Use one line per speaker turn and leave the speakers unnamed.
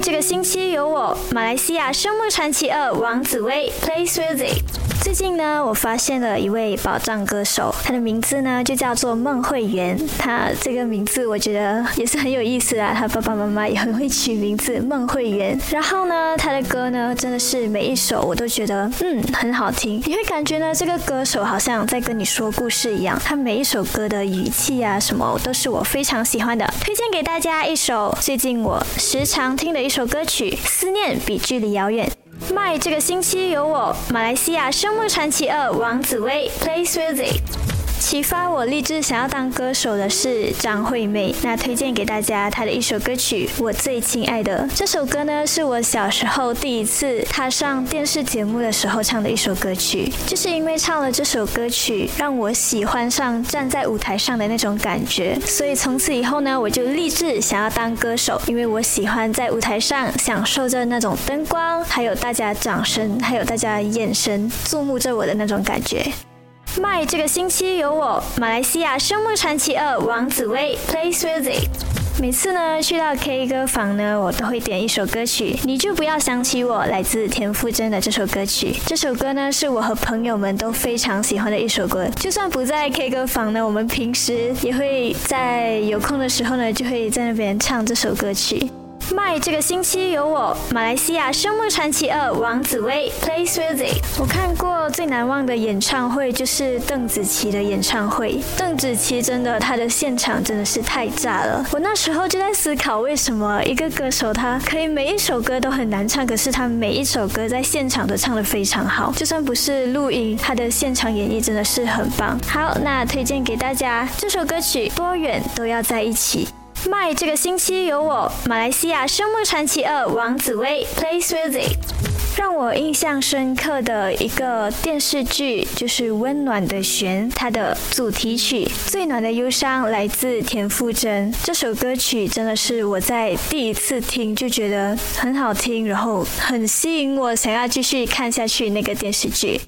这个星期有我，马来西亚声梦传奇二王子威 plays music。最近呢，我发现了一位宝藏歌手，他的名字呢就叫做孟慧圆。他这个名字我觉得也是很有意思啊，他爸爸妈妈也很会取名字孟慧圆。然后呢，他的歌呢真的是每一首我都觉得嗯很好听，你会感觉呢这个歌手好像在跟你说故事一样。他每一首歌的语气啊什么都是我非常喜欢的，推荐给大家一首最近我时常听的一首歌曲《思念比距离遥远》。麦这个星期有我，马来西亚声梦传奇二王子威 plays music。启发我立志想要当歌手的是张惠妹，那推荐给大家她的一首歌曲《我最亲爱的》。这首歌呢是我小时候第一次踏上电视节目的时候唱的一首歌曲，就是因为唱了这首歌曲，让我喜欢上站在舞台上的那种感觉，所以从此以后呢，我就立志想要当歌手，因为我喜欢在舞台上享受着那种灯光，还有大家掌声，还有大家眼神注目着我的那种感觉。麦这个星期有我，马来西亚声梦传奇二王子威 plays music。每次呢去到 K 歌房呢，我都会点一首歌曲，你就不要想起我，来自田馥甄的这首歌曲。这首歌呢是我和朋友们都非常喜欢的一首歌，就算不在 K 歌房呢，我们平时也会在有空的时候呢，就会在那边唱这首歌曲。麦这个星期有我，马来西亚声梦传奇二王子威 Play music。我看过最难忘的演唱会就是邓紫棋的演唱会。邓紫棋真的，她的现场真的是太炸了。我那时候就在思考，为什么一个歌手他可以每一首歌都很难唱，可是他每一首歌在现场都唱得非常好。就算不是录音，他的现场演绎真的是很棒。好，那推荐给大家这首歌曲《多远都要在一起》。麦这个星期有我，马来西亚声梦传奇二王子威 Play music。让我印象深刻的一个电视剧就是《温暖的弦》，它的主题曲《最暖的忧伤》来自田馥甄。这首歌曲真的是我在第一次听就觉得很好听，然后很吸引我，想要继续看下去那个电视剧。